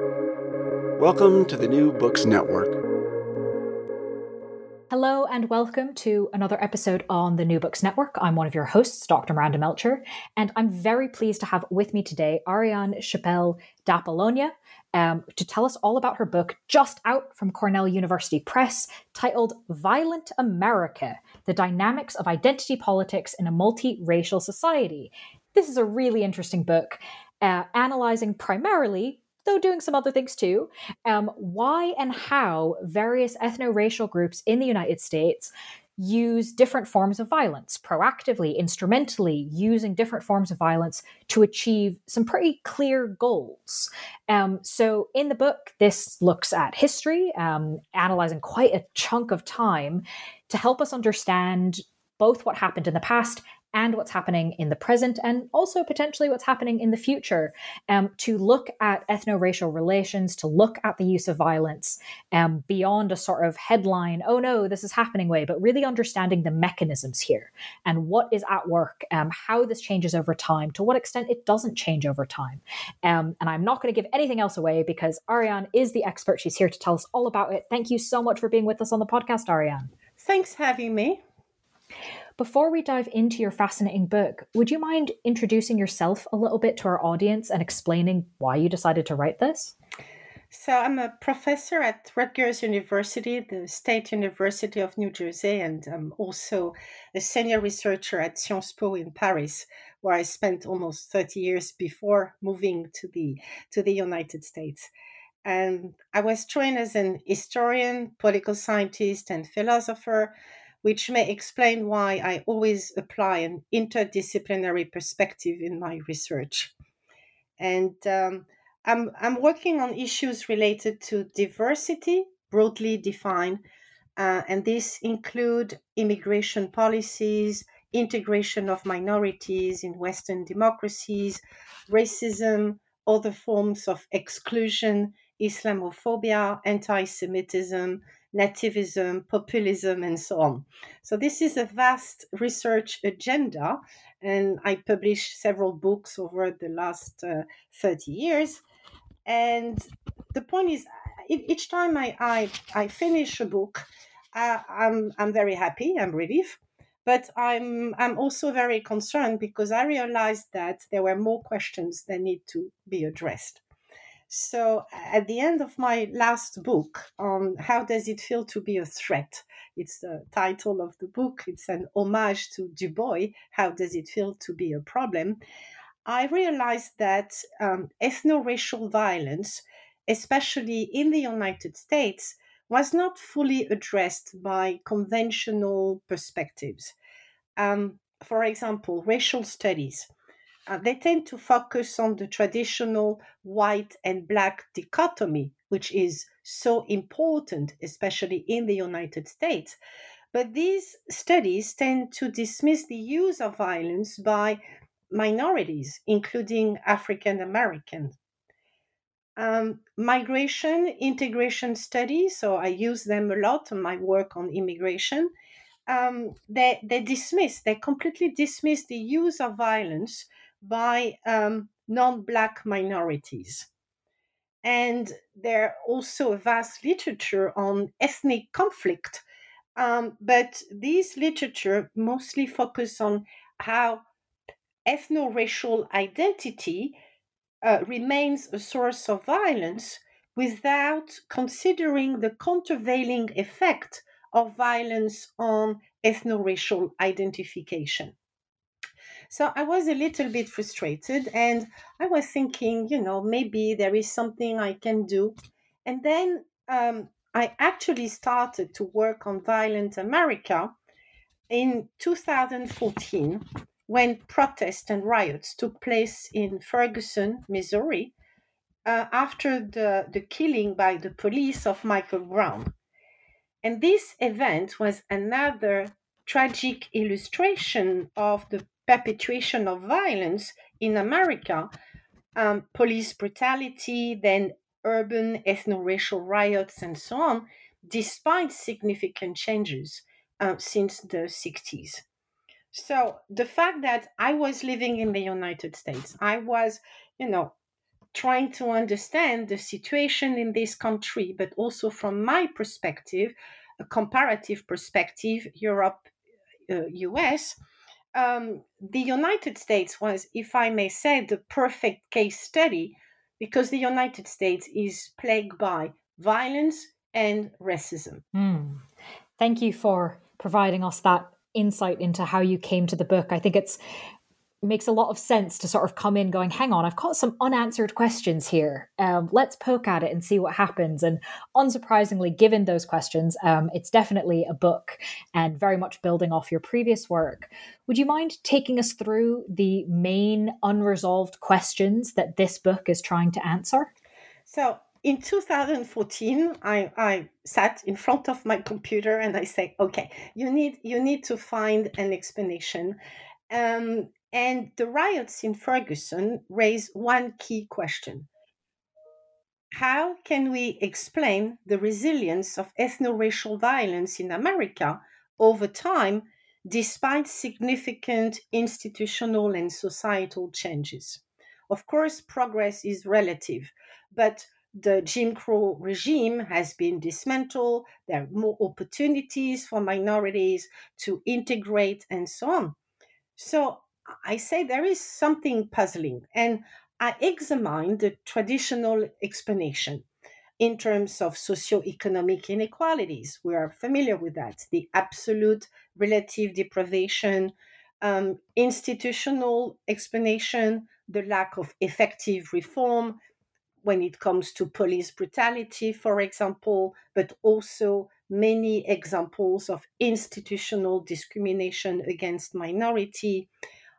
Welcome to the New Books Network. Hello and welcome to another episode on the New Books Network. I'm one of your hosts, Dr. Miranda Melcher, and I'm very pleased to have with me today Ariane Chebel d'Appollonia um, to tell us all about her book, just out from Cornell University Press, titled Violent America The Dynamics of Identity Politics in a Multiracial Society. This is a really interesting book, uh, analyzing primarily though doing some other things too, um, why and how various ethno racial groups in the United States use different forms of violence proactively, instrumentally, using different forms of violence to achieve some pretty clear goals. Um, so, in the book, this looks at history, um, analyzing quite a chunk of time to help us understand both what happened in the past and what's happening in the present and also potentially what's happening in the future um, to look at ethno-racial relations to look at the use of violence um, beyond a sort of headline oh no this is happening way but really understanding the mechanisms here and what is at work um, how this changes over time to what extent it doesn't change over time. Um, and i'm not going to give anything else away because ariane is the expert. She's here to tell us all about it. Thank you so much for being with us on the podcast ariane. Thanks having me before we dive into your fascinating book, would you mind introducing yourself a little bit to our audience and explaining why you decided to write this? So, I'm a professor at Rutgers University, the State University of New Jersey, and I'm also a senior researcher at Sciences Po in Paris, where I spent almost 30 years before moving to the, to the United States. And I was trained as an historian, political scientist, and philosopher which may explain why I always apply an interdisciplinary perspective in my research. And um, I'm, I'm working on issues related to diversity, broadly defined, uh, and these include immigration policies, integration of minorities in Western democracies, racism, other forms of exclusion, Islamophobia, anti Semitism, nativism, populism, and so on. So, this is a vast research agenda, and I published several books over the last uh, 30 years. And the point is, each time I, I, I finish a book, uh, I'm, I'm very happy, I'm relieved. But I'm I'm also very concerned because I realized that there were more questions that need to be addressed. So at the end of my last book on how does it feel to be a threat, it's the title of the book. It's an homage to Du Bois. How does it feel to be a problem? I realized that um, ethno-racial violence, especially in the United States, was not fully addressed by conventional perspectives. Um, for example, racial studies uh, they tend to focus on the traditional white and black dichotomy, which is so important, especially in the United States. But these studies tend to dismiss the use of violence by minorities, including African Americans. Um, migration integration studies, so I use them a lot in my work on immigration. Um, they, they dismiss, they completely dismiss the use of violence by um, non Black minorities. And there also a vast literature on ethnic conflict. Um, but these literature mostly focus on how ethno-racial identity uh, remains a source of violence without considering the countervailing effect of violence on ethno-racial identification. So I was a little bit frustrated and I was thinking, you know, maybe there is something I can do. And then um, I actually started to work on Violent America in 2014 when protests and riots took place in Ferguson, Missouri, uh, after the, the killing by the police of Michael Brown. And this event was another tragic illustration of the perpetration of violence in America, um, police brutality, then urban ethno-racial riots, and so on, despite significant changes uh, since the 60s. So the fact that I was living in the United States, I was, you know, trying to understand the situation in this country, but also from my perspective, a comparative perspective, Europe, uh, US. Um, the United States was, if I may say, the perfect case study because the United States is plagued by violence and racism. Mm. Thank you for providing us that insight into how you came to the book. I think it's makes a lot of sense to sort of come in going, hang on, I've got some unanswered questions here. Um, let's poke at it and see what happens. And unsurprisingly, given those questions, um, it's definitely a book and very much building off your previous work. Would you mind taking us through the main unresolved questions that this book is trying to answer? So, in 2014 I, I sat in front of my computer and i said okay you need you need to find an explanation um, and the riots in Ferguson raise one key question How can we explain the resilience of ethno racial violence in America over time, despite significant institutional and societal changes? Of course, progress is relative, but the Jim Crow regime has been dismantled. There are more opportunities for minorities to integrate and so on. So I say there is something puzzling, and I examine the traditional explanation in terms of socio-economic inequalities. We are familiar with that, the absolute relative deprivation, um, institutional explanation, the lack of effective reform when it comes to police brutality, for example, but also many examples of institutional discrimination against minority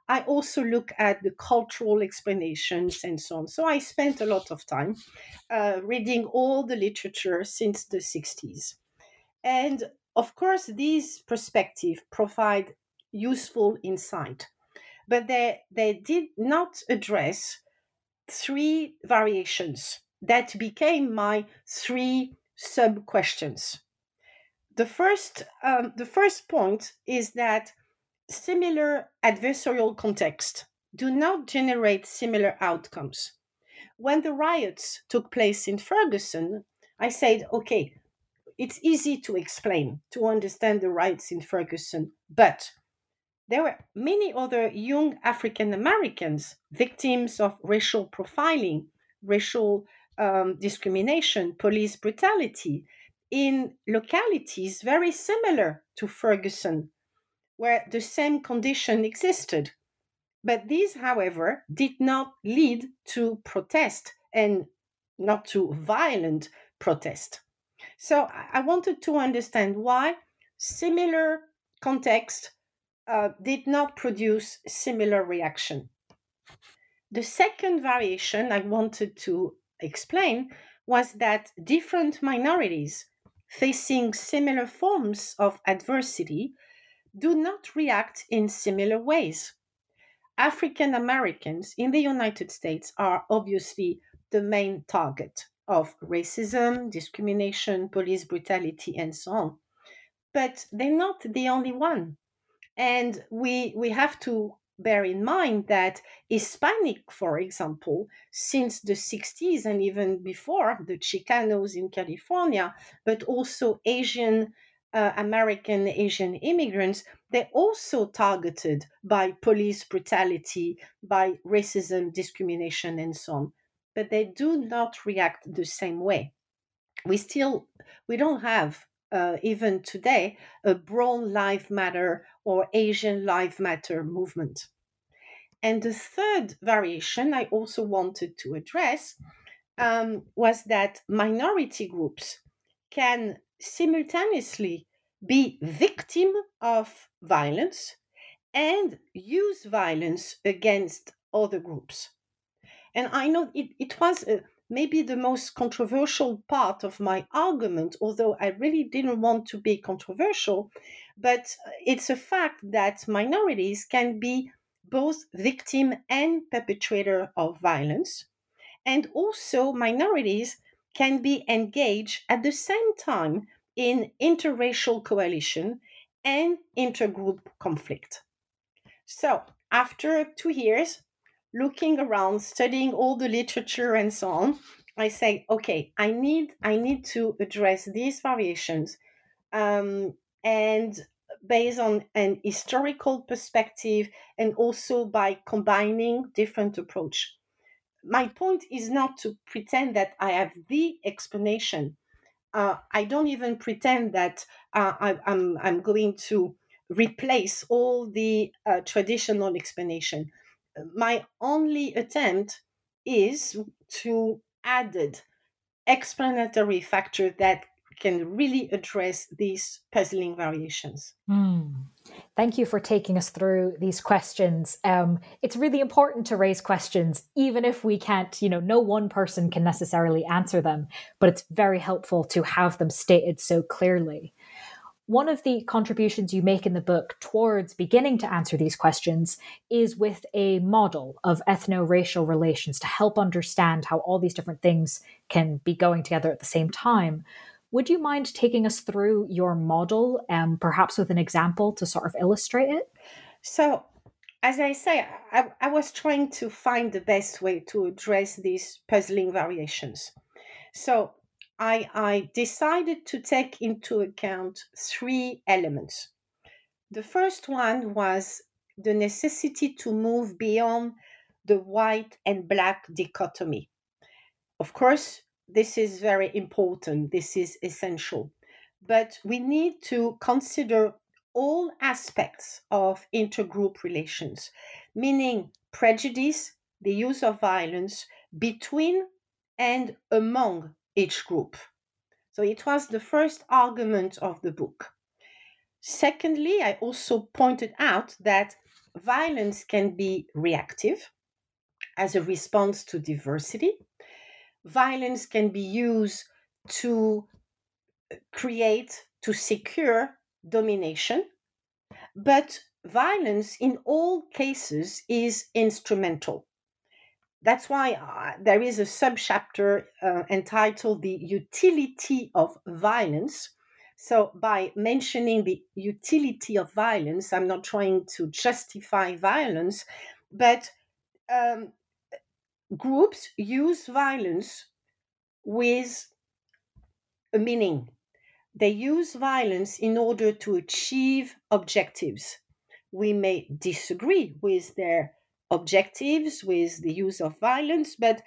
I also look at the cultural explanations and so on. So I spent a lot of time uh, reading all the literature since the 60s. And of course, these perspectives provide useful insight, but they, they did not address three variations that became my three sub questions. The first, um, the first point is that similar adversarial contexts do not generate similar outcomes. When the riots took place in Ferguson, I said, okay, it's easy to explain, to understand the riots in Ferguson, but there were many other young African Americans victims of racial profiling, racial um, discrimination, police brutality in localities very similar to Ferguson where the same condition existed. But these, however, did not lead to protest and not to violent protest. So I wanted to understand why similar context uh, did not produce similar reaction. The second variation I wanted to explain was that different minorities facing similar forms of adversity do not react in similar ways. African Americans in the United States are obviously the main target of racism, discrimination, police brutality, and so on. But they're not the only one. And we, we have to bear in mind that Hispanic, for example, since the 60s and even before the Chicanos in California, but also Asian uh, American Asian immigrants, they're also targeted by police brutality, by racism, discrimination, and so on. But they do not react the same way. We still we don't have uh, even today a Brown Lives Matter or Asian Lives Matter movement. And the third variation I also wanted to address um, was that minority groups can simultaneously be victim of violence and use violence against other groups. And I know it, it was uh, maybe the most controversial part of my argument, although I really didn't want to be controversial. But it's a fact that minorities can be both victim and perpetrator of violence. And also, minorities can be engaged at the same time in interracial coalition and intergroup conflict. So, after two years looking around, studying all the literature and so on, I say, okay, I need I need to address these variations, um, and based on an historical perspective, and also by combining different approach. My point is not to pretend that I have the explanation. Uh, I don't even pretend that uh, I, I'm I'm going to replace all the uh, traditional explanation. My only attempt is to added explanatory factor that can really address these puzzling variations. Mm. Thank you for taking us through these questions. Um, it's really important to raise questions, even if we can't, you know, no one person can necessarily answer them, but it's very helpful to have them stated so clearly. One of the contributions you make in the book towards beginning to answer these questions is with a model of ethno racial relations to help understand how all these different things can be going together at the same time. Would you mind taking us through your model, um, perhaps with an example to sort of illustrate it? So, as I say, I, I was trying to find the best way to address these puzzling variations. So, I, I decided to take into account three elements. The first one was the necessity to move beyond the white and black dichotomy. Of course, this is very important, this is essential, but we need to consider all aspects of intergroup relations, meaning prejudice, the use of violence between and among each group. So it was the first argument of the book. Secondly, I also pointed out that violence can be reactive as a response to diversity. Violence can be used to create, to secure domination. But violence in all cases is instrumental. That's why uh, there is a subchapter uh, entitled The Utility of Violence. So, by mentioning the utility of violence, I'm not trying to justify violence, but um, groups use violence with a meaning. They use violence in order to achieve objectives. We may disagree with their objectives with the use of violence, but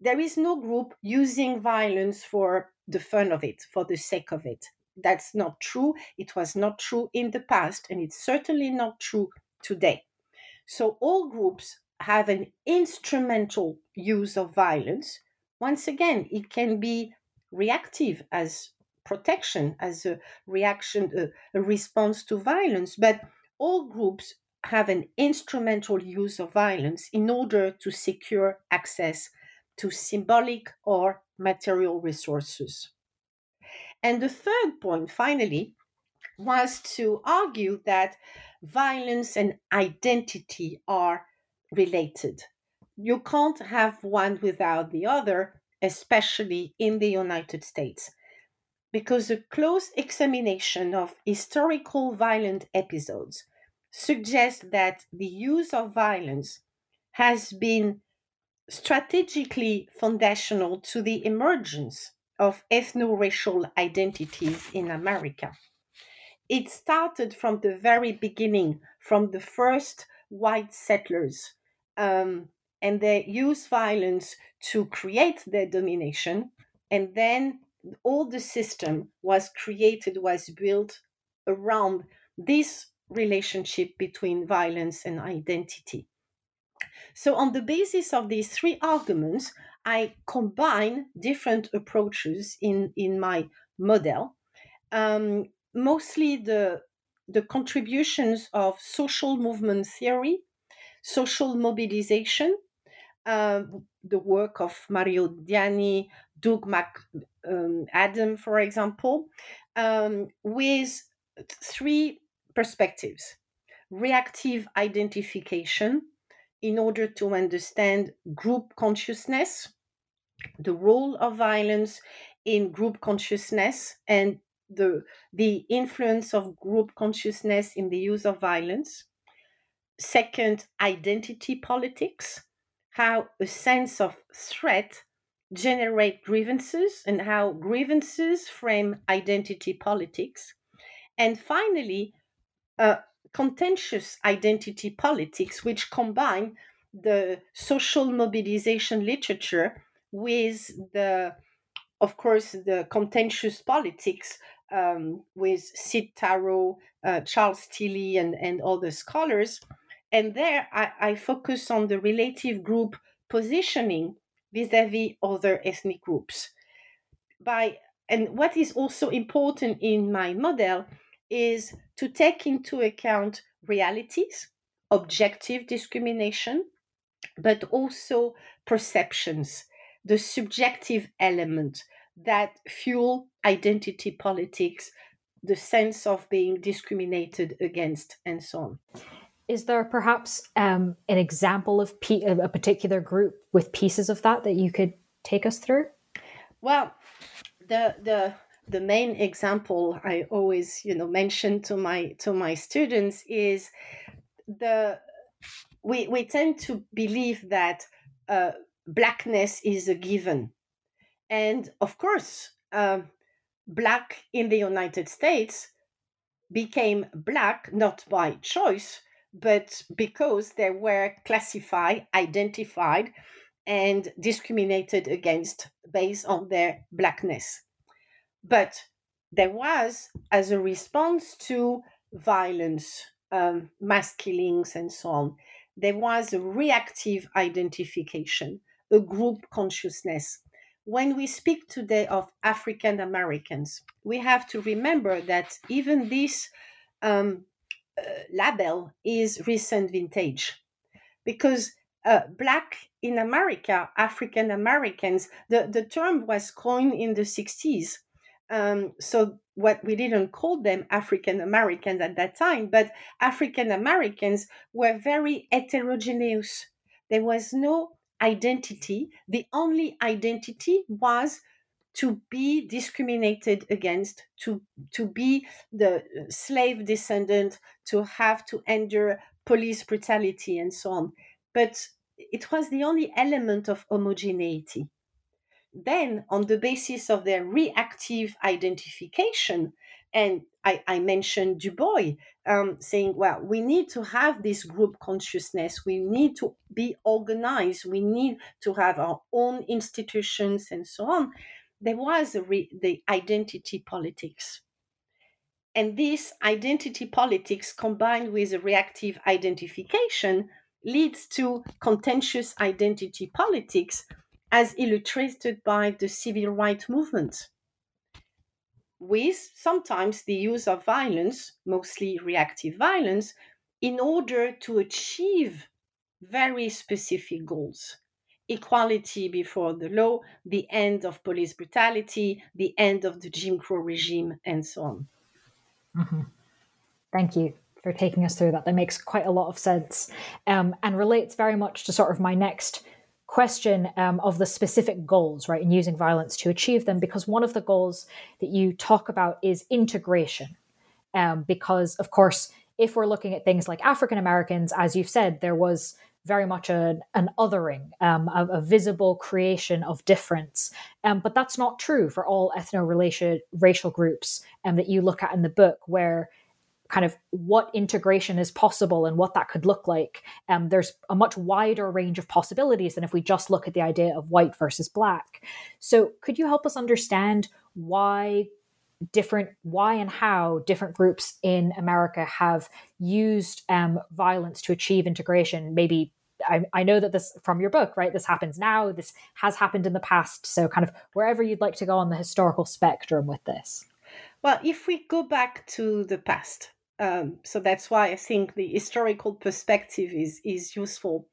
there is no group using violence for the fun of it, for the sake of it. That's not true. It was not true in the past, and it's certainly not true today. So, all groups have an instrumental use of violence. Once again, it can be reactive as protection, as a reaction, a, response to violence, but all groups have an instrumental use of violence in order to secure access to symbolic or material resources. And the third point, finally, was to argue that violence and identity are related. You can't have one without the other, especially in the United States, because a close examination of historical violent episodes suggests that the use of violence has been strategically foundational to the emergence of ethno racial identities in America. It started from the very beginning, from the first white settlers, um, and they use violence to create their domination, and then all the system was created, was built around this relationship between violence and identity. So, on the basis of these three arguments, I combine different approaches in, in my model. Um, mostly the, the contributions of social movement theory, social mobilization, uh, the work of Mario Diani, Doug McAdam, um, for example, um, with three perspectives reactive identification in order to understand group consciousness, the role of violence in group consciousness, and the, the influence of group consciousness in the use of violence. Second, identity politics, how a sense of threat generate grievances and how grievances frame identity politics. And finally, uh, contentious identity politics, which combine the social mobilization literature with the, of course, the contentious politics um, with Sid Tarrow, uh, Charles Tilly, and, and other scholars. And there I, I focus on the relative group positioning vis-a-vis other ethnic groups. By and what is also important in my model is to take into account realities, objective discrimination, but also perceptions, the subjective element that fuel identity politics, the sense of being discriminated against, and so on. Is there perhaps um, an example of pe- a particular group with pieces of that that you could take us through? Well, the the the main example I always you know mention to my to my students is the we we tend to believe that uh, blackness is a given, and of course, uh, black in the United States became black not by choice but because they were classified, identified, and discriminated against based on their blackness. But there was, as a response to violence, um, mass killings, and so on, there was a reactive identification, a group consciousness. When we speak today of African Americans, we have to remember that even this um, label is recent vintage because uh, black in America, African Americans, the, the term was coined in the 60s. Um, so what we didn't call them African Americans at that time, but African Americans were very heterogeneous. There was no identity. The only identity was to be discriminated against, to, to be the slave descendant, to have to endure police brutality and so on. But it was the only element of homogeneity. Then, on the basis of their reactive identification, and I, I mentioned Du Bois um, saying, well, we need to have this group consciousness. We need to be organized. We need to have our own institutions and so on there was re- the identity politics. And this identity politics combined with reactive identification leads to contentious identity politics as illustrated by the civil rights movement, with sometimes the use of violence, mostly reactive violence, in order to achieve very specific goals equality before the law, the end of police brutality, the end of the Jim Crow regime, and so on. Mm-hmm. Thank you for taking us through that. That makes quite a lot of sense um, and relates very much to sort of my next question um, of the specific goals, right, in using violence to achieve them, because one of the goals that you talk about is integration. Um, because, of course, if we're looking at things like African Americans, as you've said, there was very much a, an othering, um, a, a, visible creation of difference. Um, but that's not true for all ethno racial groups um, that you look at in the book, where kind of what integration is possible and what that could look like. Um, there's a much wider range of possibilities than if we just look at the idea of white versus black. So, could you help us understand why different why and how different groups in America have used um, violence to achieve integration, maybe I, I know that this from your book, right? This happens now. This has happened in the past. So, kind of wherever you'd like to go on the historical spectrum with this. Well, if we go back to the past, um, so that's why I think the historical perspective is is useful.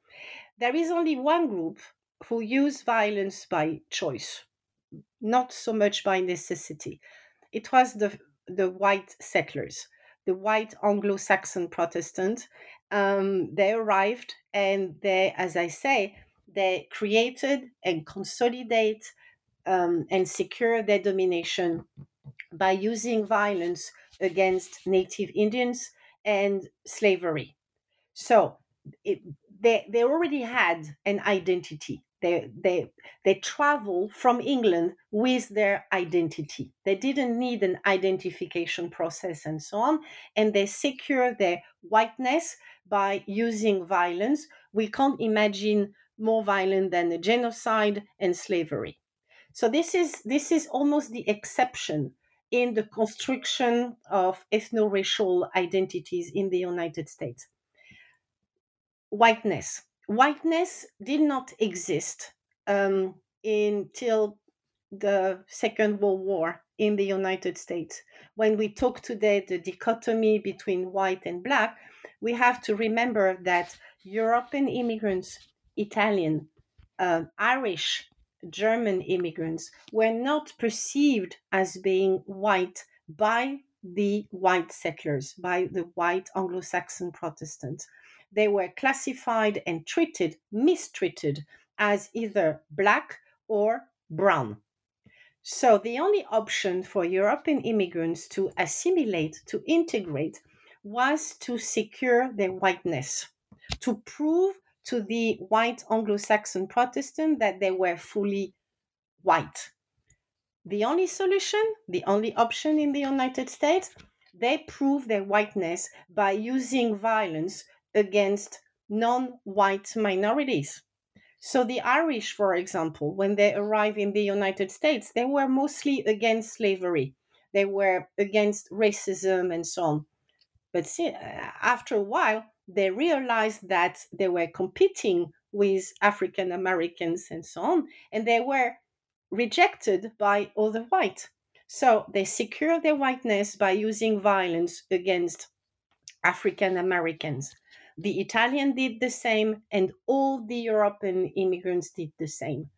There is only one group who use violence by choice, not so much by necessity. It was the the white settlers, the white Anglo-Saxon Protestant um, they arrived and they, as I say, they created and consolidate um, and secure their domination by using violence against native Indians and slavery. So it, they, they already had an identity. They, they, they travel from England with their identity. They didn't need an identification process and so on. And they secure their whiteness by using violence. We can't imagine more violent than a genocide and slavery. So this is this is almost the exception in the construction of ethno-racial identities in the United States. Whiteness. Whiteness did not exist um, until the Second World War in the United States. When we talk today the dichotomy between white and black, we have to remember that European immigrants, Italian, uh, Irish, German immigrants were not perceived as being white by the white settlers, by the white Anglo Saxon Protestants. They were classified and treated, mistreated, as either black or brown. So the only option for European immigrants to assimilate, to integrate, was to secure their whiteness, to prove to the white Anglo Saxon Protestant that they were fully white. The only solution, the only option in the United States, they prove their whiteness by using violence against non white minorities. So, the Irish, for example, when they arrived in the United States, they were mostly against slavery, they were against racism and so on. But see, uh, after a while, they realized that they were competing with African Americans and so on, and they were rejected by all the white. So they secure their whiteness by using violence against African Americans. The Italian did the same, and all the European immigrants did the same.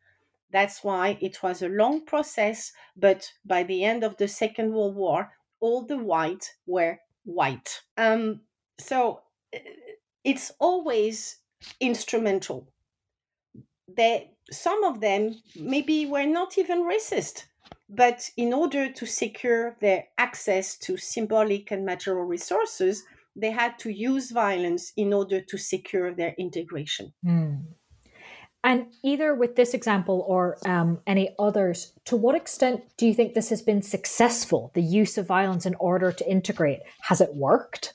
That's why it was a long process, but by the end of the Second World War, all the white were white. Um, so it's always instrumental. They, some of them maybe were not even racist, but in order to secure their access to symbolic and material resources, they had to use violence in order to secure their integration. Mm. And either with this example or um, any others, to what extent do you think this has been successful, the use of violence in order to integrate? Has it worked?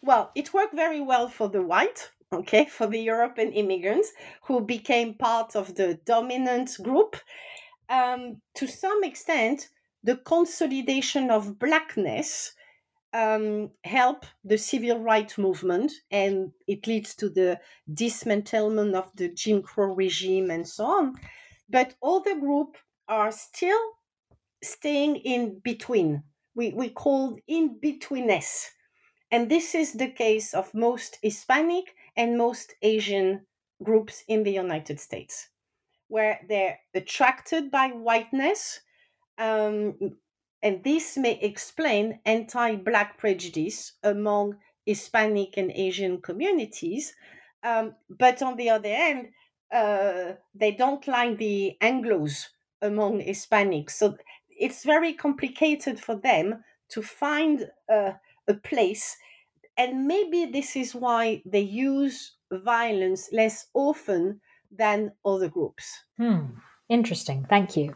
Well, it worked very well for the white, okay, for the European immigrants who became part of the dominant group. Um, to some extent, the consolidation of blackness um, help the civil rights movement and it leads to the dismantlement of the Jim Crow regime and so on. But all the group are still staying in between. We, we call in betweenness. And this is the case of most Hispanic and most Asian groups in the United States, where they're attracted by whiteness, um, and this may explain anti Black prejudice among Hispanic and Asian communities. Um, but on the other hand, uh, they don't like the Anglos among Hispanics. So it's very complicated for them to find uh, a place. And maybe this is why they use violence less often than other groups. Hmm. Interesting. Thank you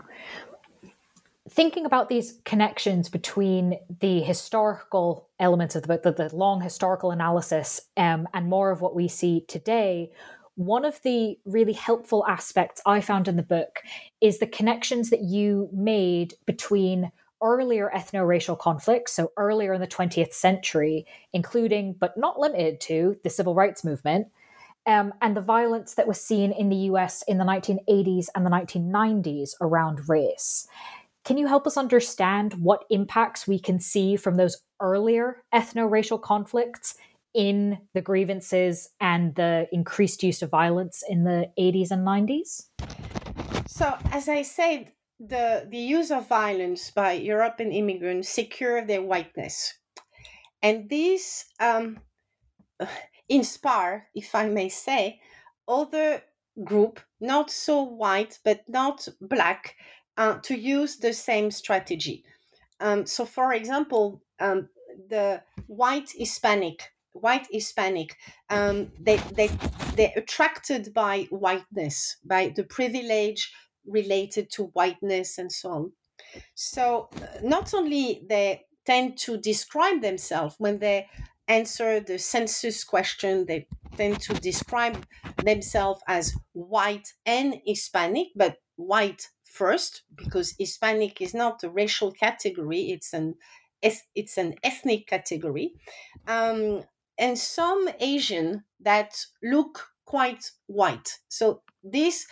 thinking about these connections between the historical elements of the book, the, the long historical analysis, um, and more of what we see today, one of the really helpful aspects I found in the book is the connections that you made between earlier ethno racial conflicts, so earlier in the 20th century, including but not limited to the civil rights movement. Um, and the violence that was seen in the US in the 1980s and the 1990s around race. Can you help us understand what impacts we can see from those earlier ethno racial conflicts in the grievances and the increased use of violence in the 80s and 90s? So, as I said, the, the use of violence by European immigrants secure their whiteness. And this um, inspire, if I may say, other group, not so white, but not black, uh, to use the same strategy. Um, so, for example, um, the white Hispanic white Hispanic, um, they they they're attracted by whiteness, by the privilege related to whiteness and so on. So uh, not only they tend to describe themselves when they answer the census question, they tend to describe themselves as white and Hispanic, but white first because Hispanic is not a racial category; it's an it's an ethnic category, um, and some Asian that look quite white. So this,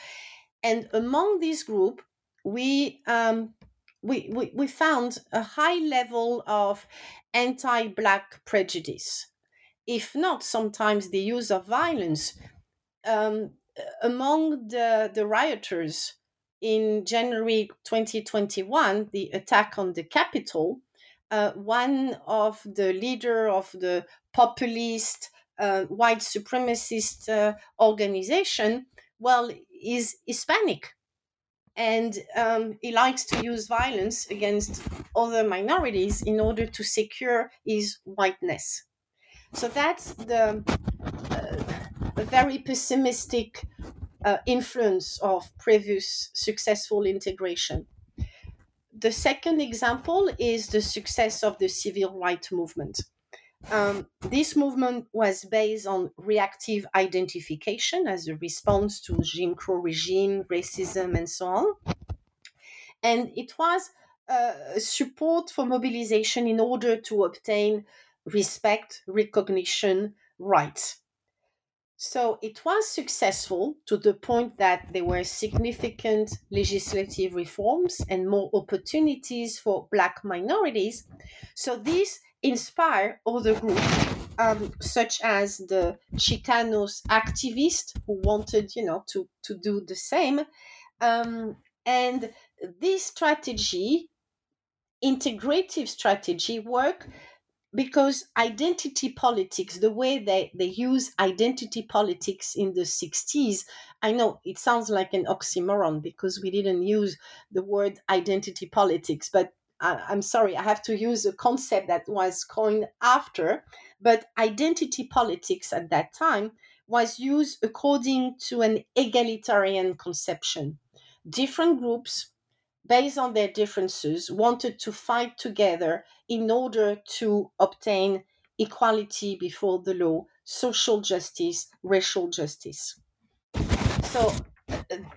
and among this group, we um, we, we, we found a high level of anti Black prejudice, if not sometimes the use of violence. Um, among the, the rioters in January 2021, the attack on the Capitol, uh, one of the leader of the populist uh, white supremacist uh, organization, well, is Hispanic and um, he likes to use violence against other minorities in order to secure his whiteness. So that's the uh, very pessimistic uh, influence of previous successful integration. The second example is the success of the civil rights movement. Um, this movement was based on reactive identification as a response to Jim Crow regime, racism, and so on. And it was uh, support for mobilization in order to obtain respect, recognition, rights. So it was successful to the point that there were significant legislative reforms and more opportunities for Black minorities. So this inspired other groups, um, such as the Chicanos activists who wanted, you know, to, to do the same. Um, and this strategy, integrative strategy, work because identity politics, the way they, they use identity politics in the 60s, I know it sounds like an oxymoron because we didn't use the word identity politics, but I, am sorry, I have to use a concept that was coined after, but identity politics at that time was used according to an egalitarian conception. Different groups, based on their differences, wanted to fight together in order to obtain equality before the law, social justice, racial justice. So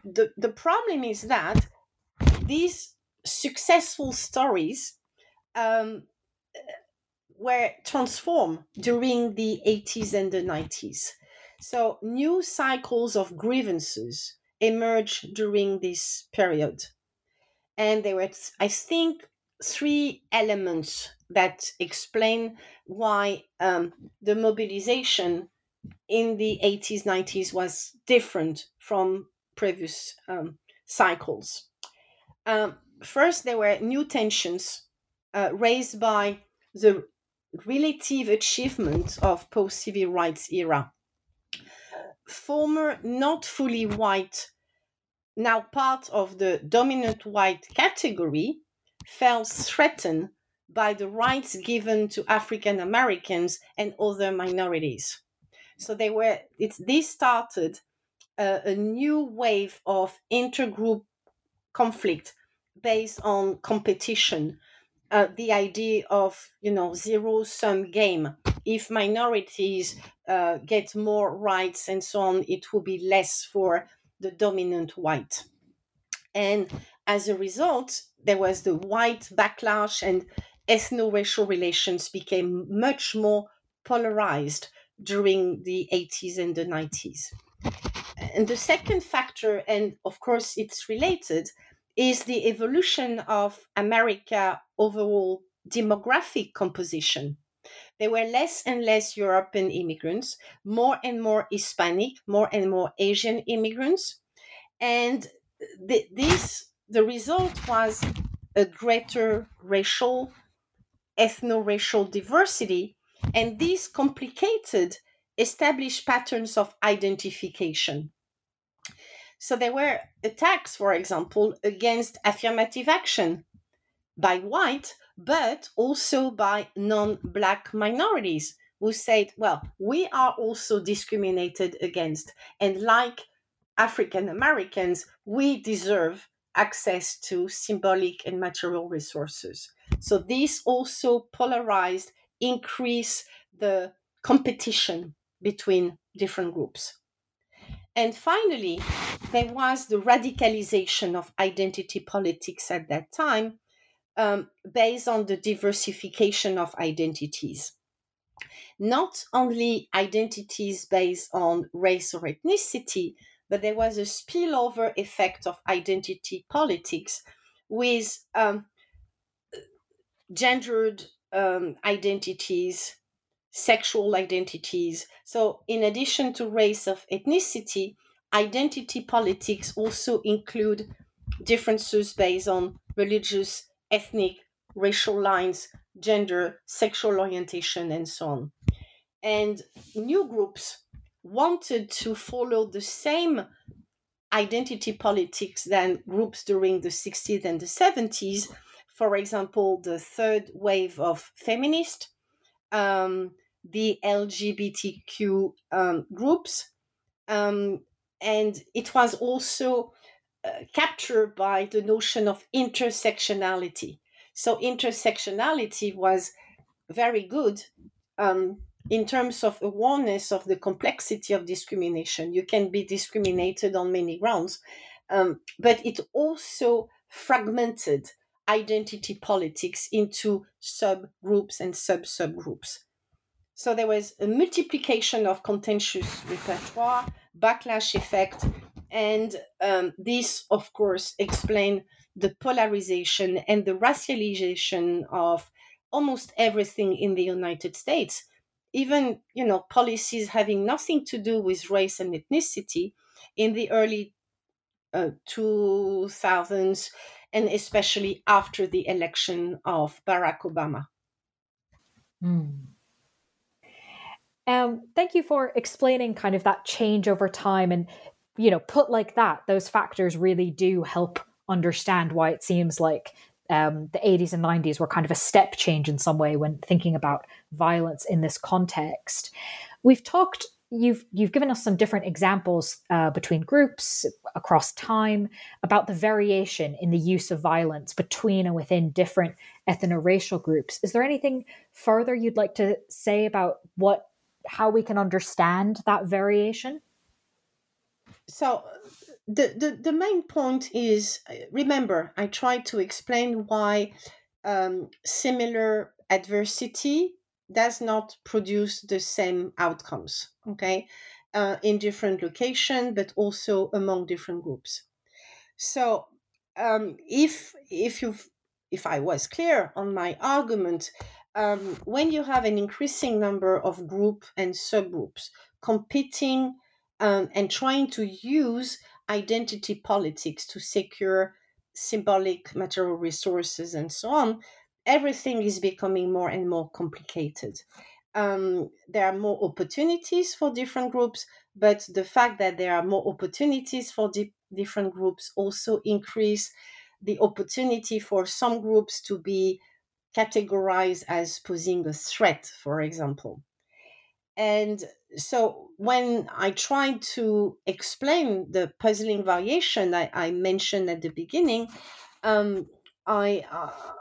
the, the problem is that these successful stories um, were transformed during the 80s and the 90s. So new cycles of grievances emerged during this period. And there were, I think, three elements that explain why um, the mobilization in the 80s, 90s was different from previous um, cycles. Um, first, there were new tensions uh, raised by the relative achievement of post civil rights era. Former not fully white, now part of the dominant white category, felt threatened by the rights given to African Americans and other minorities. So they were. It's this started uh, a new wave of intergroup conflict based on competition uh, the idea of you know zero sum game if minorities uh, get more rights and so on it will be less for the dominant white and as a result there was the white backlash and ethno-racial relations became much more polarized during the 80s and the 90s and the second factor and of course it's related is the evolution of America overall demographic composition. There were less and less European immigrants, more and more Hispanic, more and more Asian immigrants, and the, this the result was a greater racial, ethno-racial diversity, and this complicated established patterns of identification. So there were attacks, for example, against affirmative action by white, but also by non black minorities, who said, well, we are also discriminated against. And like African Americans, we deserve access to symbolic and material resources. So this also polarized, increased the competition between different groups. And finally, there was the radicalization of identity politics at that time um, based on the diversification of identities. Not only identities based on race or ethnicity, but there was a spillover effect of identity politics with um, gendered um, identities, sexual identities. So, in addition to race of ethnicity, identity politics also include differences based on religious, ethnic, racial lines, gender, sexual orientation, and so on. And new groups wanted to follow the same identity politics than groups during the 60s and the 70s. For example, the third wave of feminists, um, the LGBTQ um, groups, um, and it was also captured by the notion of intersectionality. So, intersectionality was very good um, in terms of awareness of the complexity of discrimination. You can be discriminated on many grounds, um, but it also fragmented identity politics into subgroups and sub subgroups. So there was a multiplication of contentious repertoire, backlash effect, and um, this, of course, explained the polarization and the racialization of almost everything in the United States even you know policies having nothing to do with race and ethnicity in the early uh, 2000s and especially after the election of Barack Obama. Mm. Um, thank you for explaining kind of that change over time and you know put like that those factors really do help understand why it seems like um, the 80s and 90s were kind of a step change in some way when thinking about violence in this context. We've talked you've you've given us some different examples uh, between groups across time about the variation in the use of violence between and within different ethno-racial groups is there anything further you'd like to say about what how we can understand that variation so the, the, the main point is uh, remember, I tried to explain why um, similar adversity does not produce the same outcomes, okay, uh, in different location but also among different groups. So, um, if if you if I was clear on my argument, um, when you have an increasing number of group and subgroups competing um, and trying to use identity politics to secure symbolic material resources and so on, everything is becoming more and more complicated. Um, there are more opportunities for different groups, but the fact that there are more opportunities for di- different groups also increase the opportunity for some groups to be categorized as posing a threat, for example. And so when I tried to explain the puzzling variation I, I mentioned at the beginning, um, I uh,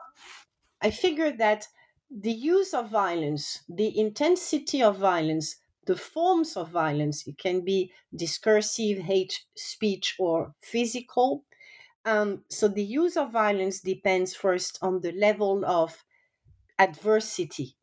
I figured that the use of violence, the intensity of violence, the forms of violence, it can be discursive, hate speech, or physical. Um, so the use of violence depends first on the level of adversity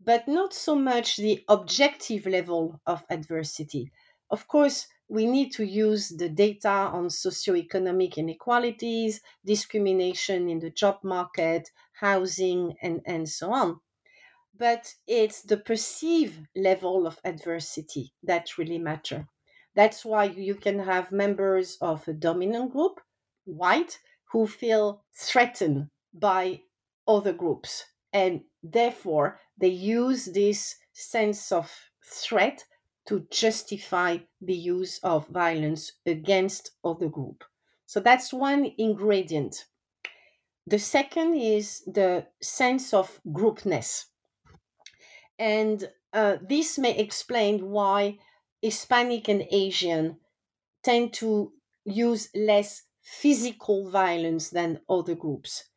but not so much the objective level of adversity. Of course, we need to use the data on socioeconomic inequalities, discrimination in the job market, housing, and, and so on. But it's the perceived level of adversity that really matter. That's why you can have members of a dominant group, white, who feel threatened by other groups and therefore they use this sense of threat to justify the use of violence against other group. So that's one ingredient. The second is the sense of groupness. And Uh, this may explain why Hispanic and Asian tend to use less physical violence than other groups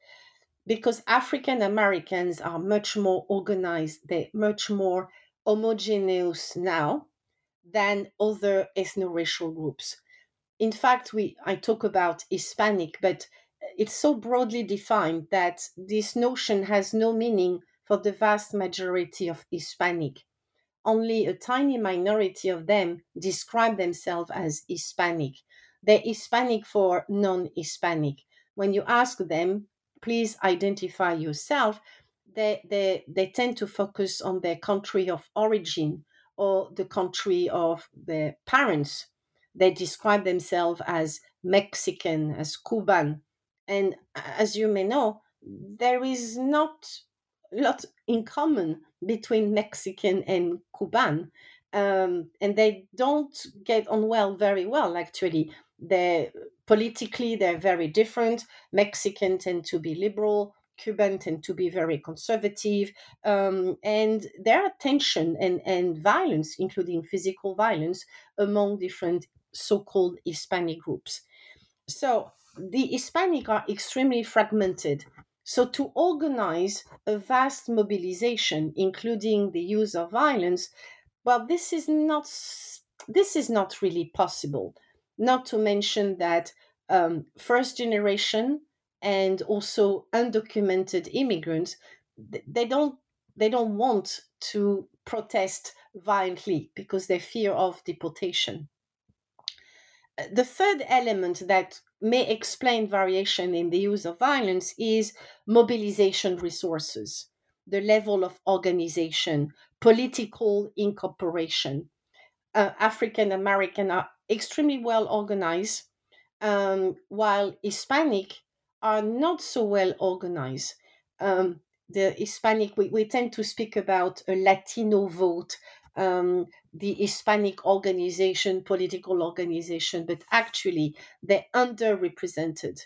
because African Americans are much more organized, they're much more homogeneous now than other ethno-racial groups. In fact, we I talk about Hispanic, but it's so broadly defined that this notion has no meaning for the vast majority of Hispanic. Only a tiny minority of them describe themselves as Hispanic. They're Hispanic for non Hispanic. When you ask them, please identify yourself, they, they, they tend to focus on their country of origin or the country of their parents. They describe themselves as Mexican, as Cuban. And as you may know, there is not a lot in common between Mexican and Cuban. Um, and they don't get on well very well, actually. They politically they're very different. Mexican tend to be liberal, Cuban tend to be very conservative, um, and there are tension and, and violence, including physical violence, among different so-called Hispanic groups. So the Hispanic are extremely fragmented. So to organize a vast mobilization, including the use of violence, well, this is not this is not really possible. Not to mention that um, first generation and also undocumented immigrants they don't they don't want to protest violently because they fear of deportation. Uh, the third element that may explain variation in the use of violence is mobilization resources, the level of organization, political incorporation. Uh, African American are extremely well organized, um, while Hispanic are not so well organized. Um, the Hispanic, we, we tend to speak about a Latino vote, um, the Hispanic organization, political organization, but actually they're underrepresented.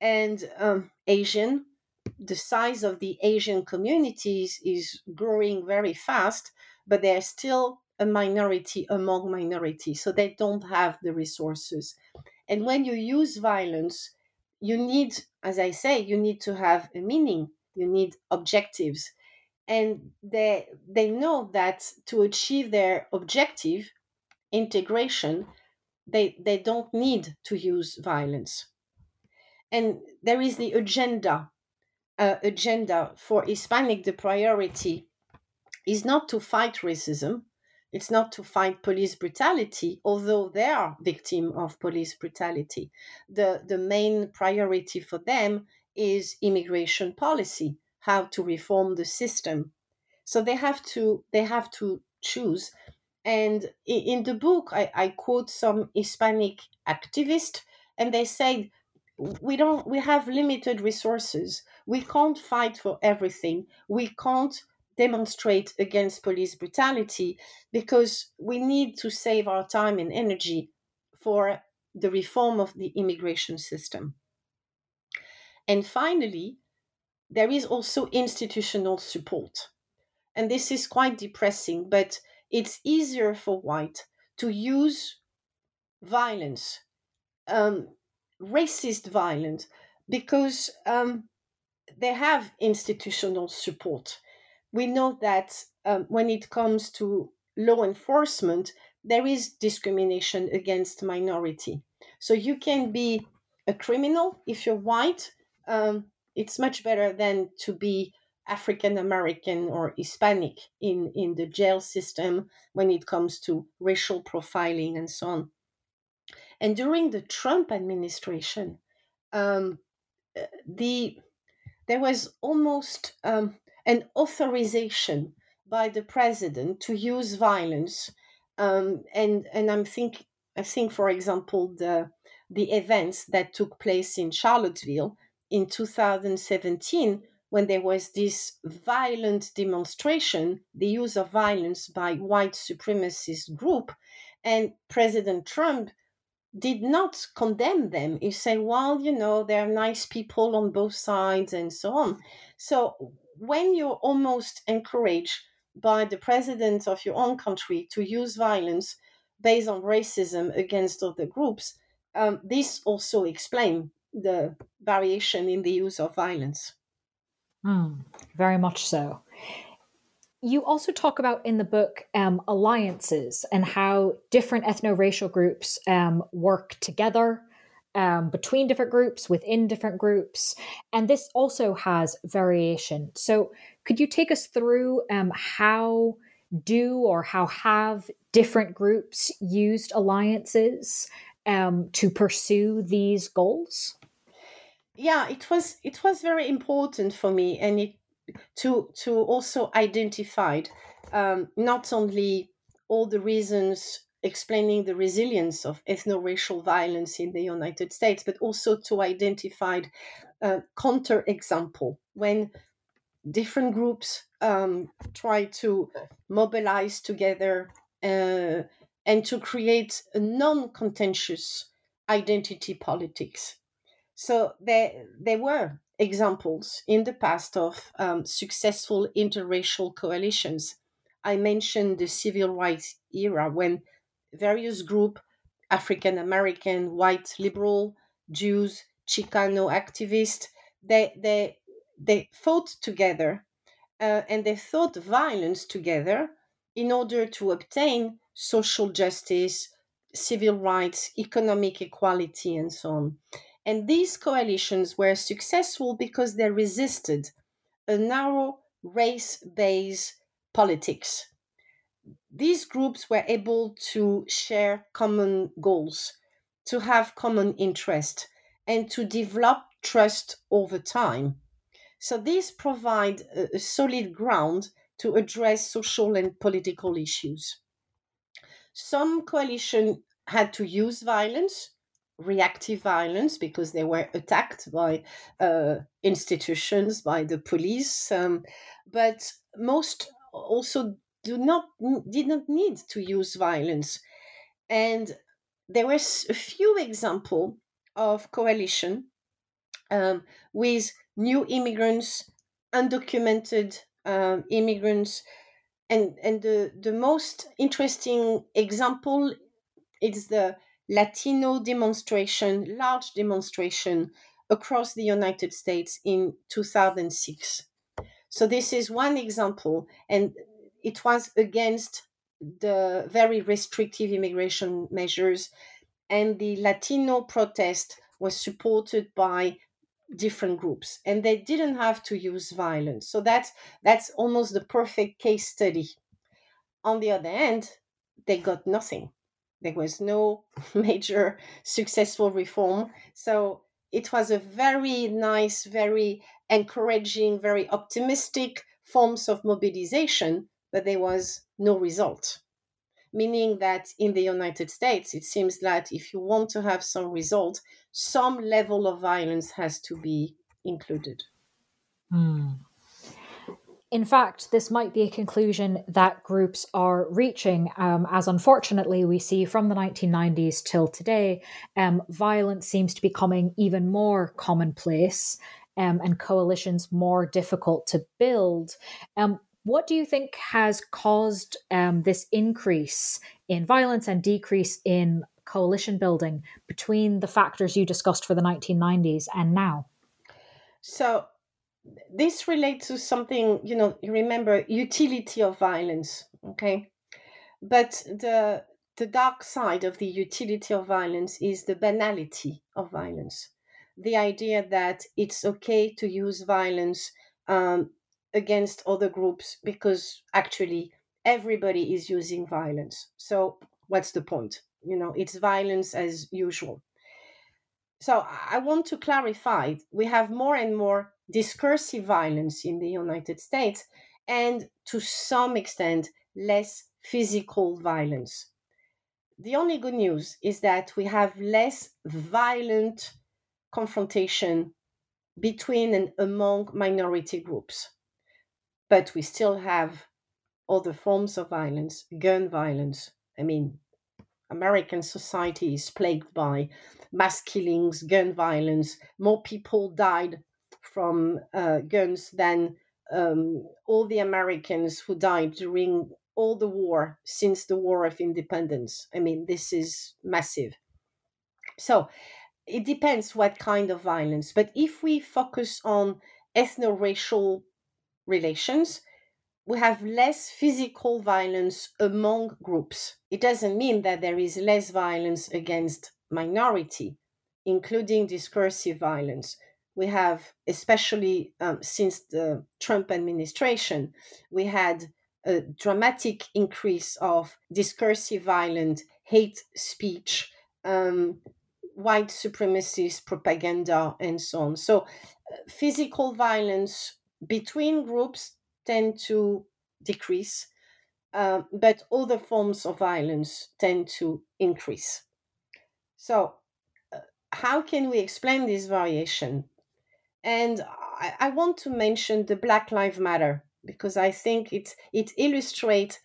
And um, Asian, the size of the Asian communities is growing very fast, but they're still a minority among minorities, so they don't have the resources. And when you use violence, you need, as I say, you need to have a meaning, you need objectives. And they, they know that to achieve their objective, integration, they, they don't need to use violence. And there is the agenda. Uh, agenda for Hispanic, the priority is not to fight racism, it's not to fight police brutality, although they are victim of police brutality. The, the main priority for them is immigration policy, how to reform the system. So they have to they have to choose. And in the book, I, I quote some Hispanic activists, and they say we don't we have limited resources. We can't fight for everything. We can't demonstrate against police brutality because we need to save our time and energy for the reform of the immigration system. And finally, there is also institutional support. And this is quite depressing, but it's easier for white to use violence, um, racist violence, because um, they have institutional support we know that um, when it comes to law enforcement, there is discrimination against minority. So you can be a criminal if you're white. Um, it's much better than to be African American or Hispanic in, in the jail system when it comes to racial profiling and so on. And during the Trump administration, um, uh, the there was almost um, an authorization by the president to use violence. Um, and and I'm think I think, for example, the the events that took place in Charlottesville in 2017 when there was this violent demonstration, the use of violence by white supremacist group, and President Trump did not condemn them. He said, well, you know, there are nice people on both sides and so on. So when you're almost encouraged by the president of your own country to use violence based on racism against other groups, um, this also explains the variation in the use of violence. Mm, very much so. You also talk about in the book um, alliances and how different ethno racial groups um, work together um, between different groups, within different groups. And this also has variation. So, could you take us through um, how do or how have different groups used alliances um, to pursue these goals? Yeah, it was it was very important for me, and it to to also identify um, not only all the reasons explaining the resilience of ethno-racial violence in the United States, but also to identify a counter-example when different groups um, try to mobilize together uh, and to create a non-contentious identity politics. So there, there were examples in the past of um, successful interracial coalitions. I mentioned the civil rights era when various group African American, white liberal, Jews, Chicano activists they they they fought together uh, and they fought violence together in order to obtain social justice, civil rights, economic equality, and so on. And these coalitions were successful because they resisted a narrow race based politics. These groups were able to share common goals, to have common interest, and to develop trust over time. So these provide a, a solid ground to address social and political issues. Some coalition had to use violence reactive violence because they were attacked by uh, institutions, by the police. Um, but most also do not did not need to use violence, and there were a few examples of coalition um, with new immigrants, undocumented um, immigrants, and and the the most interesting example is the Latino demonstration, large demonstration across the United States in 2006. So this is one example, and it was against the very restrictive immigration measures, and the Latino protest was supported by different groups, and they didn't have to use violence. So that's that's almost the perfect case study. On the other hand, they got nothing there was no major successful reform. So it was a very nice, very encouraging, very optimistic forms of mobilization, but there was no result. Meaning that in the United States, it seems that if you want to have some result, some level of violence has to be included. Hmm. In fact, this might be a conclusion that groups are reaching, um, as unfortunately we see from the 1990s till today, um, violence seems to be becoming even more commonplace um, and coalitions more difficult to build. Um, what do you think has caused um, this increase in violence and decrease in coalition building between the factors you discussed for the 1990s and now? So, this relates to something you know you remember utility of violence okay but the the dark side of the utility of violence is the banality of violence the idea that it's okay to use violence um, against other groups because actually everybody is using violence so what's the point you know it's violence as usual so i want to clarify we have more and more discursive violence in the United States, and to some extent, less physical violence. The only good news is that we have less violent confrontation between and among minority groups. But we still have other forms of violence, gun violence. I mean, American society is plagued by mass killings, gun violence. More people died from uh, guns than um, all the Americans who died during all the war since the War of Independence. I mean, this is massive. So it depends what kind of violence. But if we focus on ethno racial relations, we have less physical violence among groups. It doesn't mean that there is less violence against minority, including discursive violence. We have, especially um, since the Trump administration, we had a dramatic increase of discursive violence, hate speech, um, white supremacist propaganda, and so on. So, uh, physical violence between groups tend to decrease, uh, but other forms of violence tend to increase. So, uh, how can we explain this variation? And I, I want to mention the Black Lives Matter because I think it it illustrates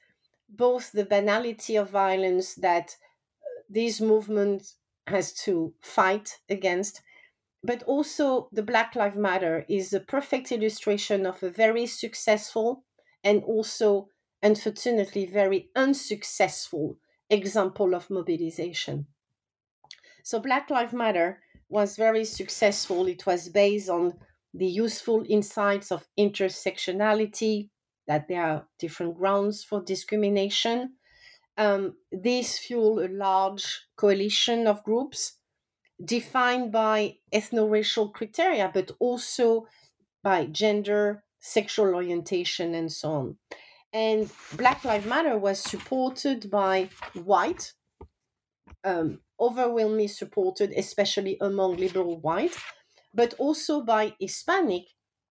both the banality of violence that uh, this movement has to fight against, but also the Black Lives Matter is a perfect illustration of a very successful and also, unfortunately, very unsuccessful example of mobilization. So, Black Lives Matter was very successful. It was based on the useful insights of intersectionality, that there are different grounds for discrimination. Um, this fueled a large coalition of groups defined by ethno-racial criteria, but also by gender, sexual orientation, and so on. And Black Lives Matter was supported by white, um, overwhelmingly supported, especially among liberal white, but also by Hispanic,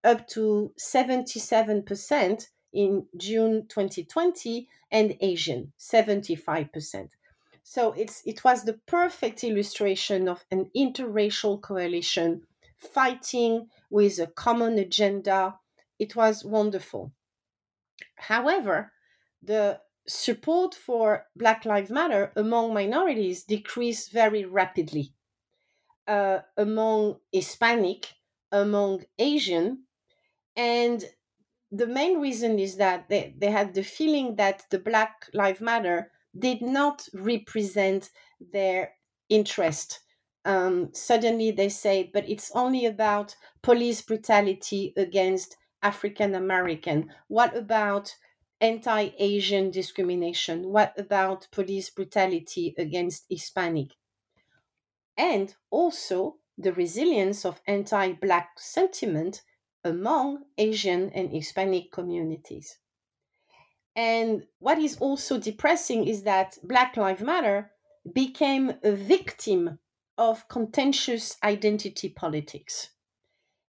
up to 77% in June 2020, and Asian, 75%. So it's it was the perfect illustration of an interracial coalition fighting with a common agenda. It was wonderful. However, the support for Black Lives Matter among minorities decreased very rapidly. Uh, among Hispanic, among Asian, and the main reason is that they, they had the feeling that the Black Lives Matter did not represent their interest. Um, suddenly they say, but it's only about police brutality against African American. What about anti Asian discrimination? What about police brutality against Hispanic? And also the resilience of anti Black sentiment among Asian and Hispanic communities. And what is also depressing is that Black Lives Matter became a victim of contentious identity politics.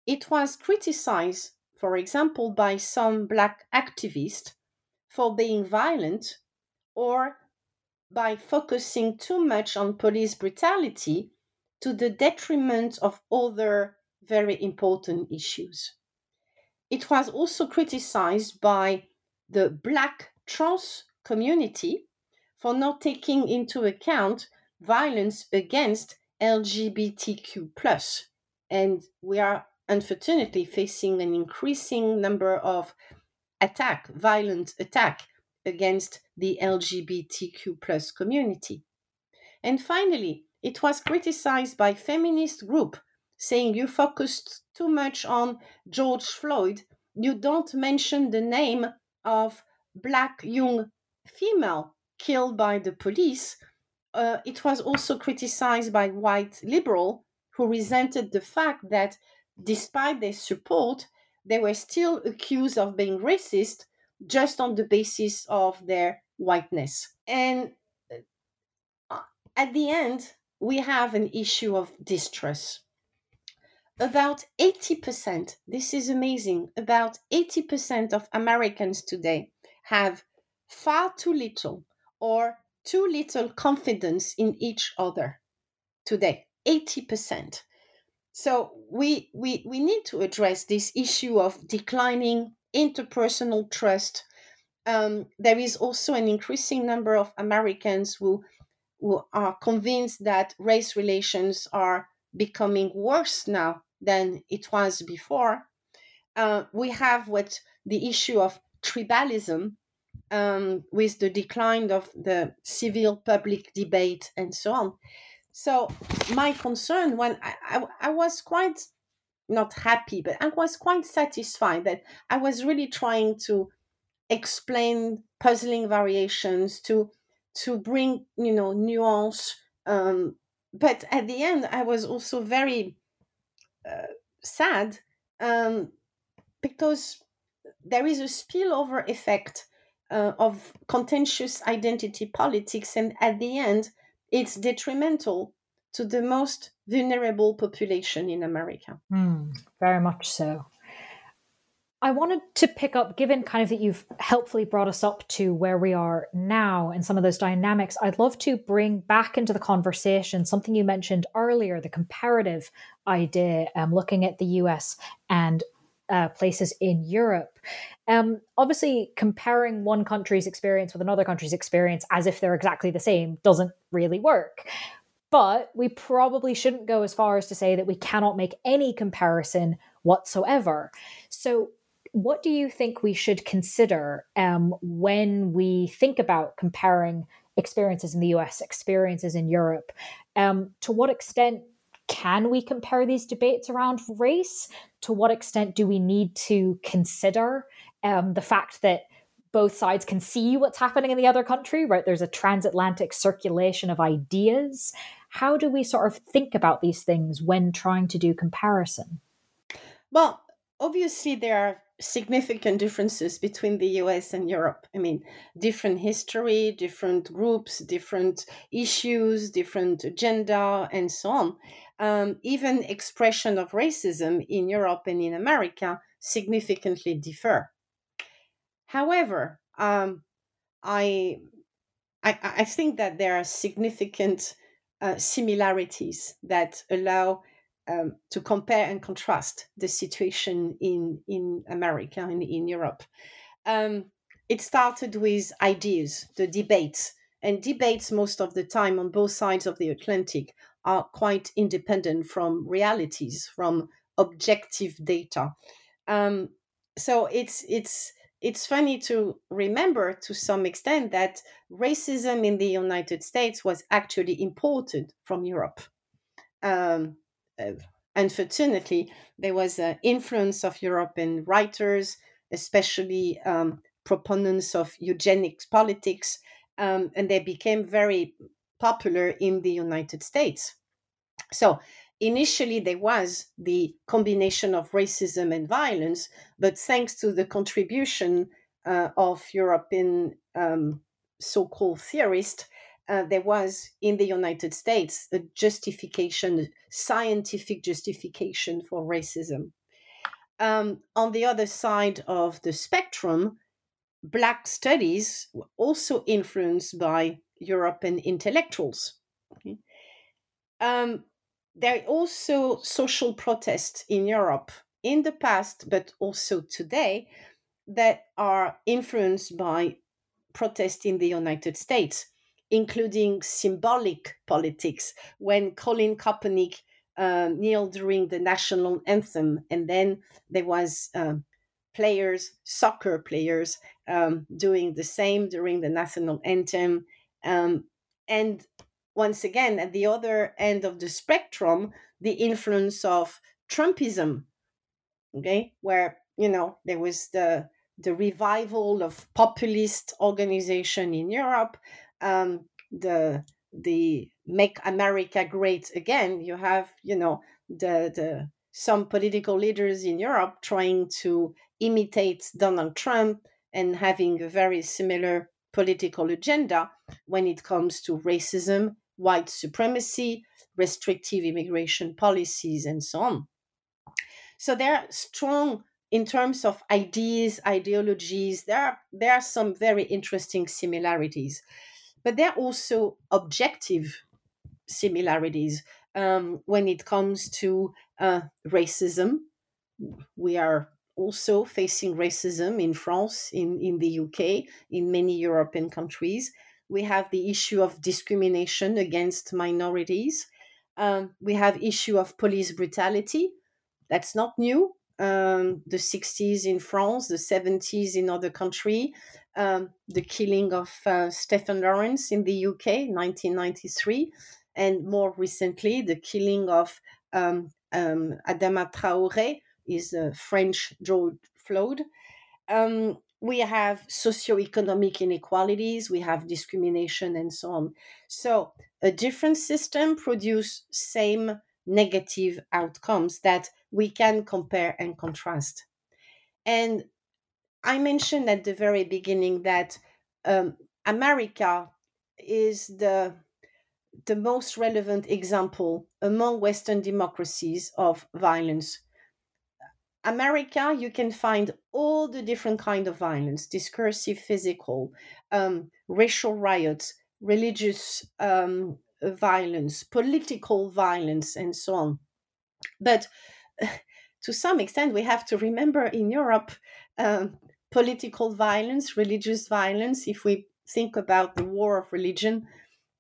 It was criticized, for example, by some Black activists for being violent or by focusing too much on police brutality to the detriment of other very important issues. It was also criticized by the black trans community for not taking into account violence against LGBTQ and we are unfortunately facing an increasing number of attack violent attack against the LGBTQ plus community. And finally, it was criticized by feminist group saying you focused too much on George Floyd, you don't mention the name of black young female killed by the police, uh, it was also criticized by white liberal who resented the fact that despite their support, they were still accused of being racist just on the basis of their whiteness. And uh, at the end, we have an issue of distrust about 80%, this is amazing, about 80% of Americans today have far too little or too little confidence in each other today. 80%. So we, we, we need to address this issue of declining interpersonal trust. Um, there is also an increasing number of Americans who, who are convinced that race relations are becoming worse now than it was before. uh, we have what the issue of tribalism um, with the decline of the civil public debate and so on. So my concern when I, I, I was quite not happy, but I was quite satisfied that I was really trying to explain puzzling variations to to bring you know nuance um, but at the end i was also very sad um, because there is a spillover effect uh, of contentious identity politics and at the end it's detrimental to the most vulnerable population in america. Mm, very much so I wanted to pick up, given kind of that you've helpfully brought us up to where we are now and some of those dynamics, I'd love to bring back into the conversation something you mentioned earlier the comparative idea, um, looking at the US and uh, places in Europe. Um, obviously, comparing one country's experience with another country's experience as if they're exactly the same doesn't really work. But we probably shouldn't go as far as to say that we cannot make any comparison whatsoever. So, what do you think we should consider um, when we think about comparing experiences in the US, experiences in Europe? Um, to what extent can we compare these debates around race? To what extent do we need to consider um, the fact that both sides can see what's happening in the other country, right? There's a transatlantic circulation of ideas. How do we sort of think about these things when trying to do comparison? Well, obviously, there are significant differences between the US and Europe. I mean, different history, different groups, different issues, different agenda, and so on. Um, even expression of racism in Europe and in America significantly differ. However, um, I, I, I think that there are significant uh, similarities that allow um, to compare and contrast the situation in in America and in Europe. Um, it started with ideas, the debates, and debates most of the time on both sides of the Atlantic are quite independent from realities, from objective data. Um, so it's it's it's funny to remember to some extent that racism in the United States was actually imported from Europe. Um, unfortunately, there was an influence of European writers, especially um, proponents of eugenics politics, um, and they became very popular in the United States. So initially there was the combination of racism and violence, but thanks to the contribution uh, of European um, so-called theorists, uh, there was in the United States a justification, scientific justification for racism. Um, on the other side of the spectrum, Black studies were also influenced by European intellectuals. Um, there are also social protests in Europe in the past, but also today, that are influenced by protests in the United States including symbolic politics when Colin Kaepernick uh, kneeled during the national anthem, and then there was um, players, soccer players, um, doing the same during the national anthem, um, and once again, at the other end of the spectrum, the influence of Trumpism, okay, where you know there was the the revival of populist organization in Europe, um, the the make America great again. You have you know the the some political leaders in Europe trying to imitate Donald Trump and having a very similar political agenda when it comes to racism, white supremacy, restrictive immigration policies, and so on. So they're strong in terms of ideas, ideologies. There are there are some very interesting similarities but there are also objective similarities um, when it comes to uh, racism. We are also facing racism in France, in, in the UK, in many European countries. We have the issue of discrimination against minorities. Um, we have issue of police brutality. That's not new. um, the 60s in France, the 70s in other countries, um, the killing of uh, Stephen Lawrence in the UK, 1993, and more recently, the killing of um, um, Adama Traoré, is a French George Floyd. Um, we have socioeconomic inequalities, we have discrimination, and so on. So, a different system produce same negative outcomes that we can compare and contrast. And I mentioned at the very beginning that um, America is the the most relevant example among Western democracies of violence. America, you can find all the different kind of violence: discursive, physical, um, racial riots, religious um, violence, political violence, and so on. But to some extent, we have to remember in Europe, um, political violence, religious violence, if we think about the war of religion.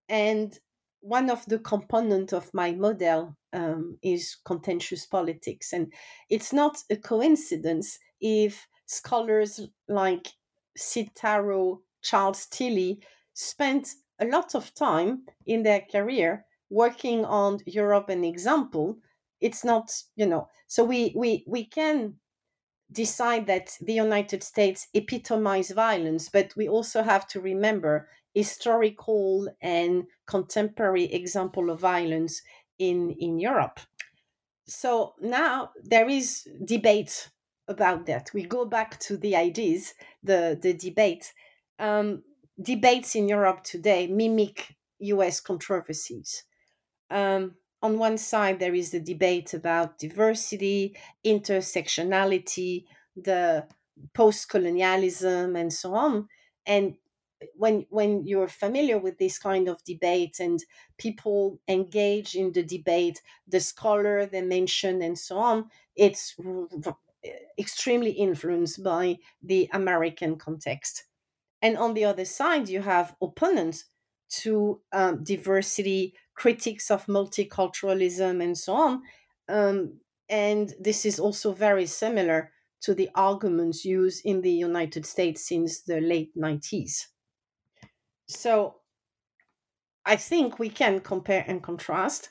And one of the components of my model um, is contentious politics. And it's not a coincidence if scholars like Sid Tarrow, Charles Tilly spent a lot of time in their career working on Europe an example. It's not, you know, so we we we can decide that the United States epitomize violence, but we also have to remember historical and contemporary example of violence in in Europe. So now there is debate about that. We go back to the ideas, the the debate. Um, debates in Europe today mimic US controversies. Um, on one side, there is the debate about diversity, intersectionality, the post colonialism, and so on. And when when you're familiar with this kind of debate and people engage in the debate, the scholar they mention and so on, it's extremely influenced by the American context. And on the other side, you have opponents to um, diversity, critics of multiculturalism, and so on. Um, and this is also very similar to the arguments used in the United States since the late 90s. So I think we can compare and contrast.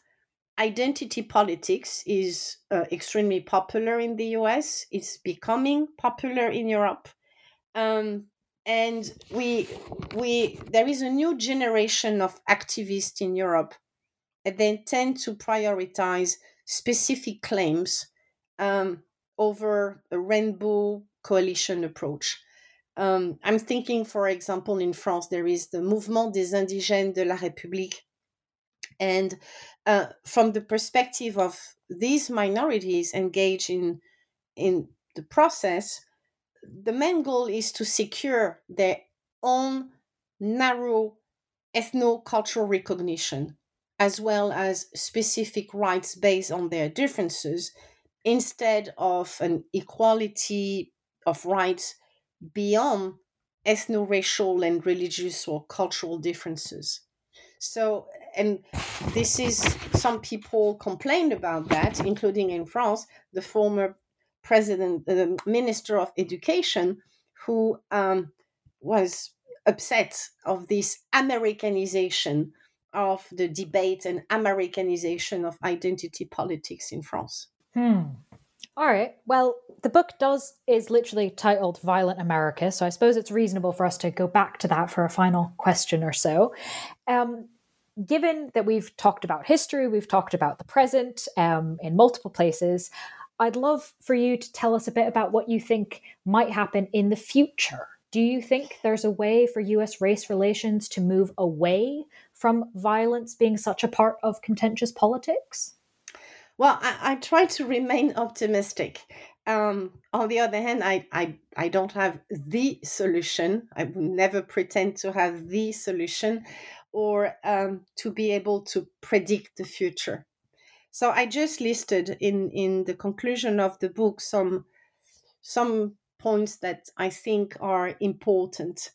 Identity politics is uh, extremely popular in the US, it's becoming popular in Europe. Um, and we we there is a new generation of activists in Europe and they tend to prioritize specific claims um, over a rainbow coalition approach. Um, I'm thinking, for example, in France, there is the Mouvement des Indigènes de la République. And uh, from the perspective of these minorities engaged in, in the process, the main goal is to secure their own narrow ethno-cultural recognition as well as specific rights based on their differences instead of an equality of rights beyond ethno-racial and religious or cultural differences. So and this is some people complained about that including in france the former president, the minister of education, who um, was upset of this Americanization of the debate and Americanization of identity politics in France. Hmm. All right. Well, the book does is literally titled Violent America, so I suppose it's reasonable for us to go back to that for a final question or so. Um, given that we've talked about history, we've talked about the present um, in multiple places, I'd love for you to tell us a bit about what you think might happen in the future. Do you think there's a way for US race relations to move away from violence being such a part of contentious politics? Well, I, I try to remain optimistic. Um, on the other hand, I, I, I don't have the solution. I would never pretend to have the solution or um, to be able to predict the future. So I just listed in in the conclusion of the book some some points that I think are important.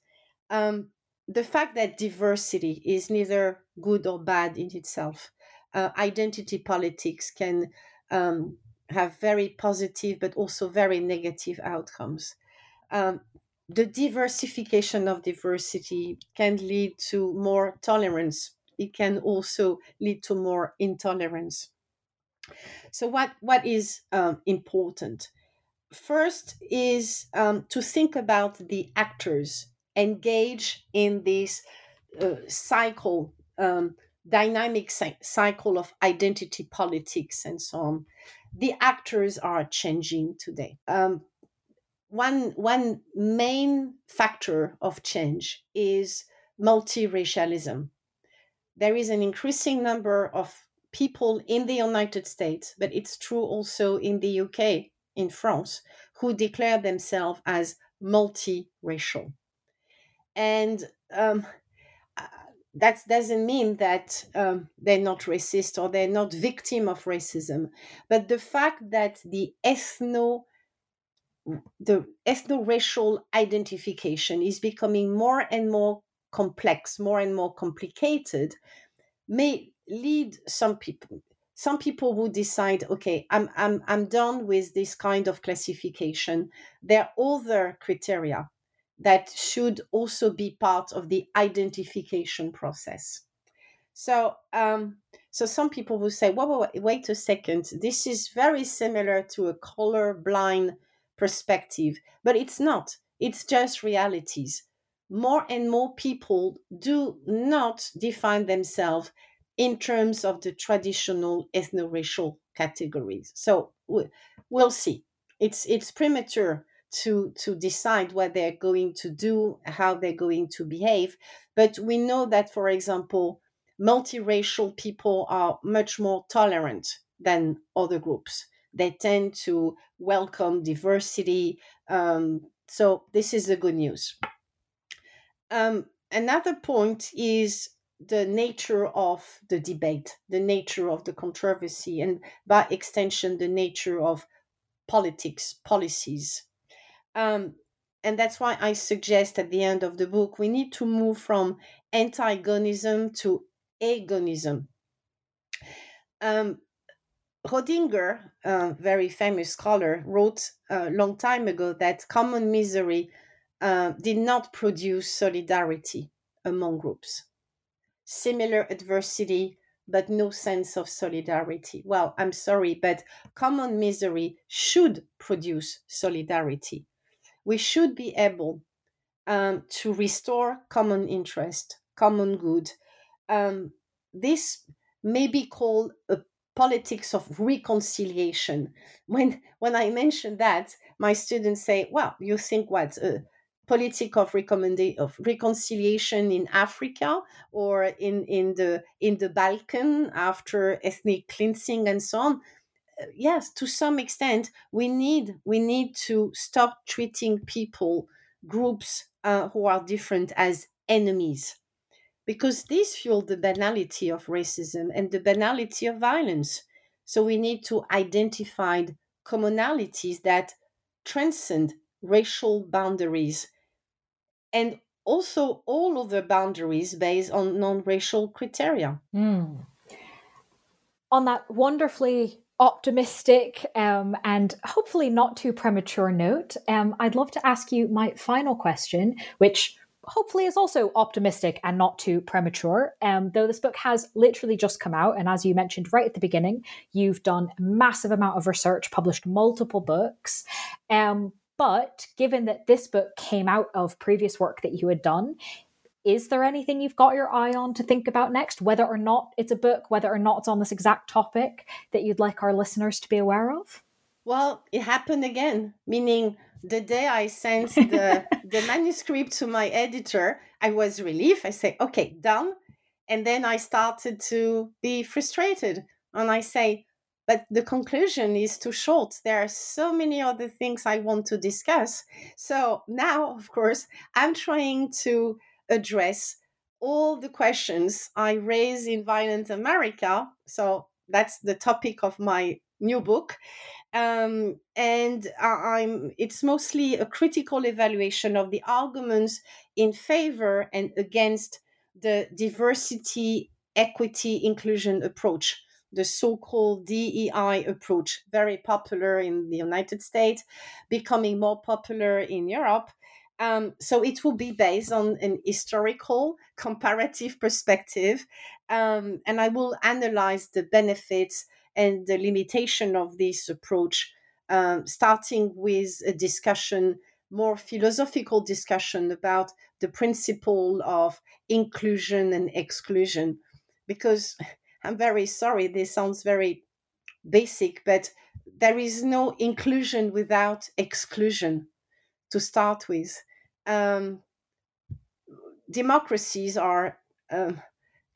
Um, the fact that diversity is neither good or bad in itself. Uh, identity politics can um, have very positive but also very negative outcomes. Um, the diversification of diversity can lead to more tolerance. It can also lead to more intolerance. So, what, what is um, important? First is um, to think about the actors engage in this uh, cycle, um, dynamic cycle of identity politics and so on. The actors are changing today. Um, one one main factor of change is multiracialism. There is an increasing number of people in the United States, but it's true also in the UK, in France, who declare themselves as multiracial. And um, uh, that doesn't mean that um, they're not racist or they're not victim of racism, but the fact that the ethno the ethno-racial identification is becoming more and more complex, more and more complicated, may lead some people some people who decide okay i'm i'm i'm done with this kind of classification. There are other criteria that should also be part of the identification process so um so some people will say wait, wait, a second this is very similar to a color blind perspective, but it's not. It's just realities. More and more people do not define themselves in terms of the traditional ethno-racial categories. So we'll see. It's it's premature to to decide what they're going to do, how they're going to behave. But we know that, for example, multiracial people are much more tolerant than other groups. They tend to welcome diversity. Um, so this is the good news. Um, another point is the nature of the debate, the nature of the controversy, and by extension, the nature of politics, policies. Um, and that's why I suggest at the end of the book we need to move from antagonism to agonism. Um, Roediger, a very famous scholar, wrote a long time ago that common misery uh, did not produce solidarity among groups. Similar adversity, but no sense of solidarity. Well, I'm sorry, but common misery should produce solidarity. We should be able um, to restore common interest, common good. Um, this may be called a politics of reconciliation. When when I mention that, my students say, "Well, you think what a politic of of reconciliation in Africa or in in the in the Balkan after ethnic cleansing and so on?" Uh, yes, to some extent, we need we need to stop treating people groups uh, who are different as enemies because these fuel the banality of racism and the banality of violence. So we need to identify commonalities that transcend racial boundaries and also all other boundaries based on non racial criteria. Mm. On that wonderfully optimistic um, and hopefully not too premature note, um, I'd love to ask you my final question, which hopefully is also optimistic and not too premature. Um, though this book has literally just come out, and as you mentioned right at the beginning, you've done a massive amount of research, published multiple books. Um, but given that this book came out of previous work that you had done, is there anything you've got your eye on to think about next, whether or not it's a book, whether or not it's on this exact topic that you'd like our listeners to be aware of? Well, it happened again, meaning the day I sent the the manuscript to my editor, I was relieved. I say, okay, done. And then I started to be frustrated. And I say, but the conclusion is too short. There are so many other things I want to discuss. So now, of course, I'm trying to address all the questions I raise in Violent America. So that's the topic of my new book um, and I'm it's mostly a critical evaluation of the arguments in favor and against the diversity, equity, inclusion approach the so-called DEI approach, very popular in the United States, becoming more popular in Europe. Um, so it will be based on an historical comparative perspective, um, and I will analyze the benefits and the limitation of this approach, um, starting with a discussion, more philosophical discussion about the principle of inclusion and exclusion, because I'm very sorry, this sounds very basic, but there is no inclusion without exclusion to start with. Um, democracies are um,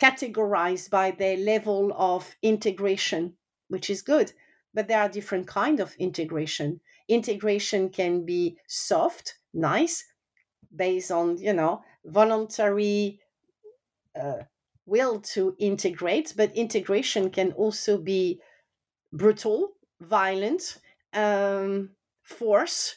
categorized by their level of integration, which is good, but there are different kind of integration. Integration can be soft, nice, based on you know voluntary uh, will to integrate, but integration can also be brutal, violent, um, force.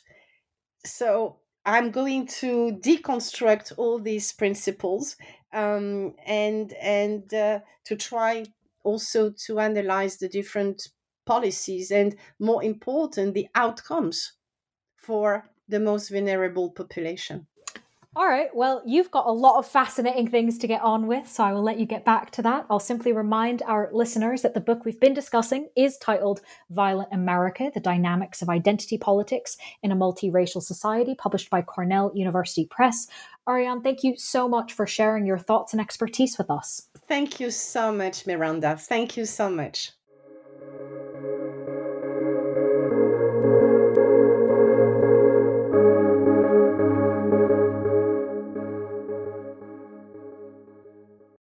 So I'm going to deconstruct all these principles um, and and uh, to try also to analyze the different policies and more important the outcomes for the most vulnerable population. All right. Well, you've got a lot of fascinating things to get on with, so I will let you get back to that. I'll simply remind our listeners that the book we've been discussing is titled Violent America The Dynamics of Identity Politics in a Multiracial Society, published by Cornell University Press. Ariane, thank you so much for sharing your thoughts and expertise with us. Thank you so much, Miranda. Thank you so much.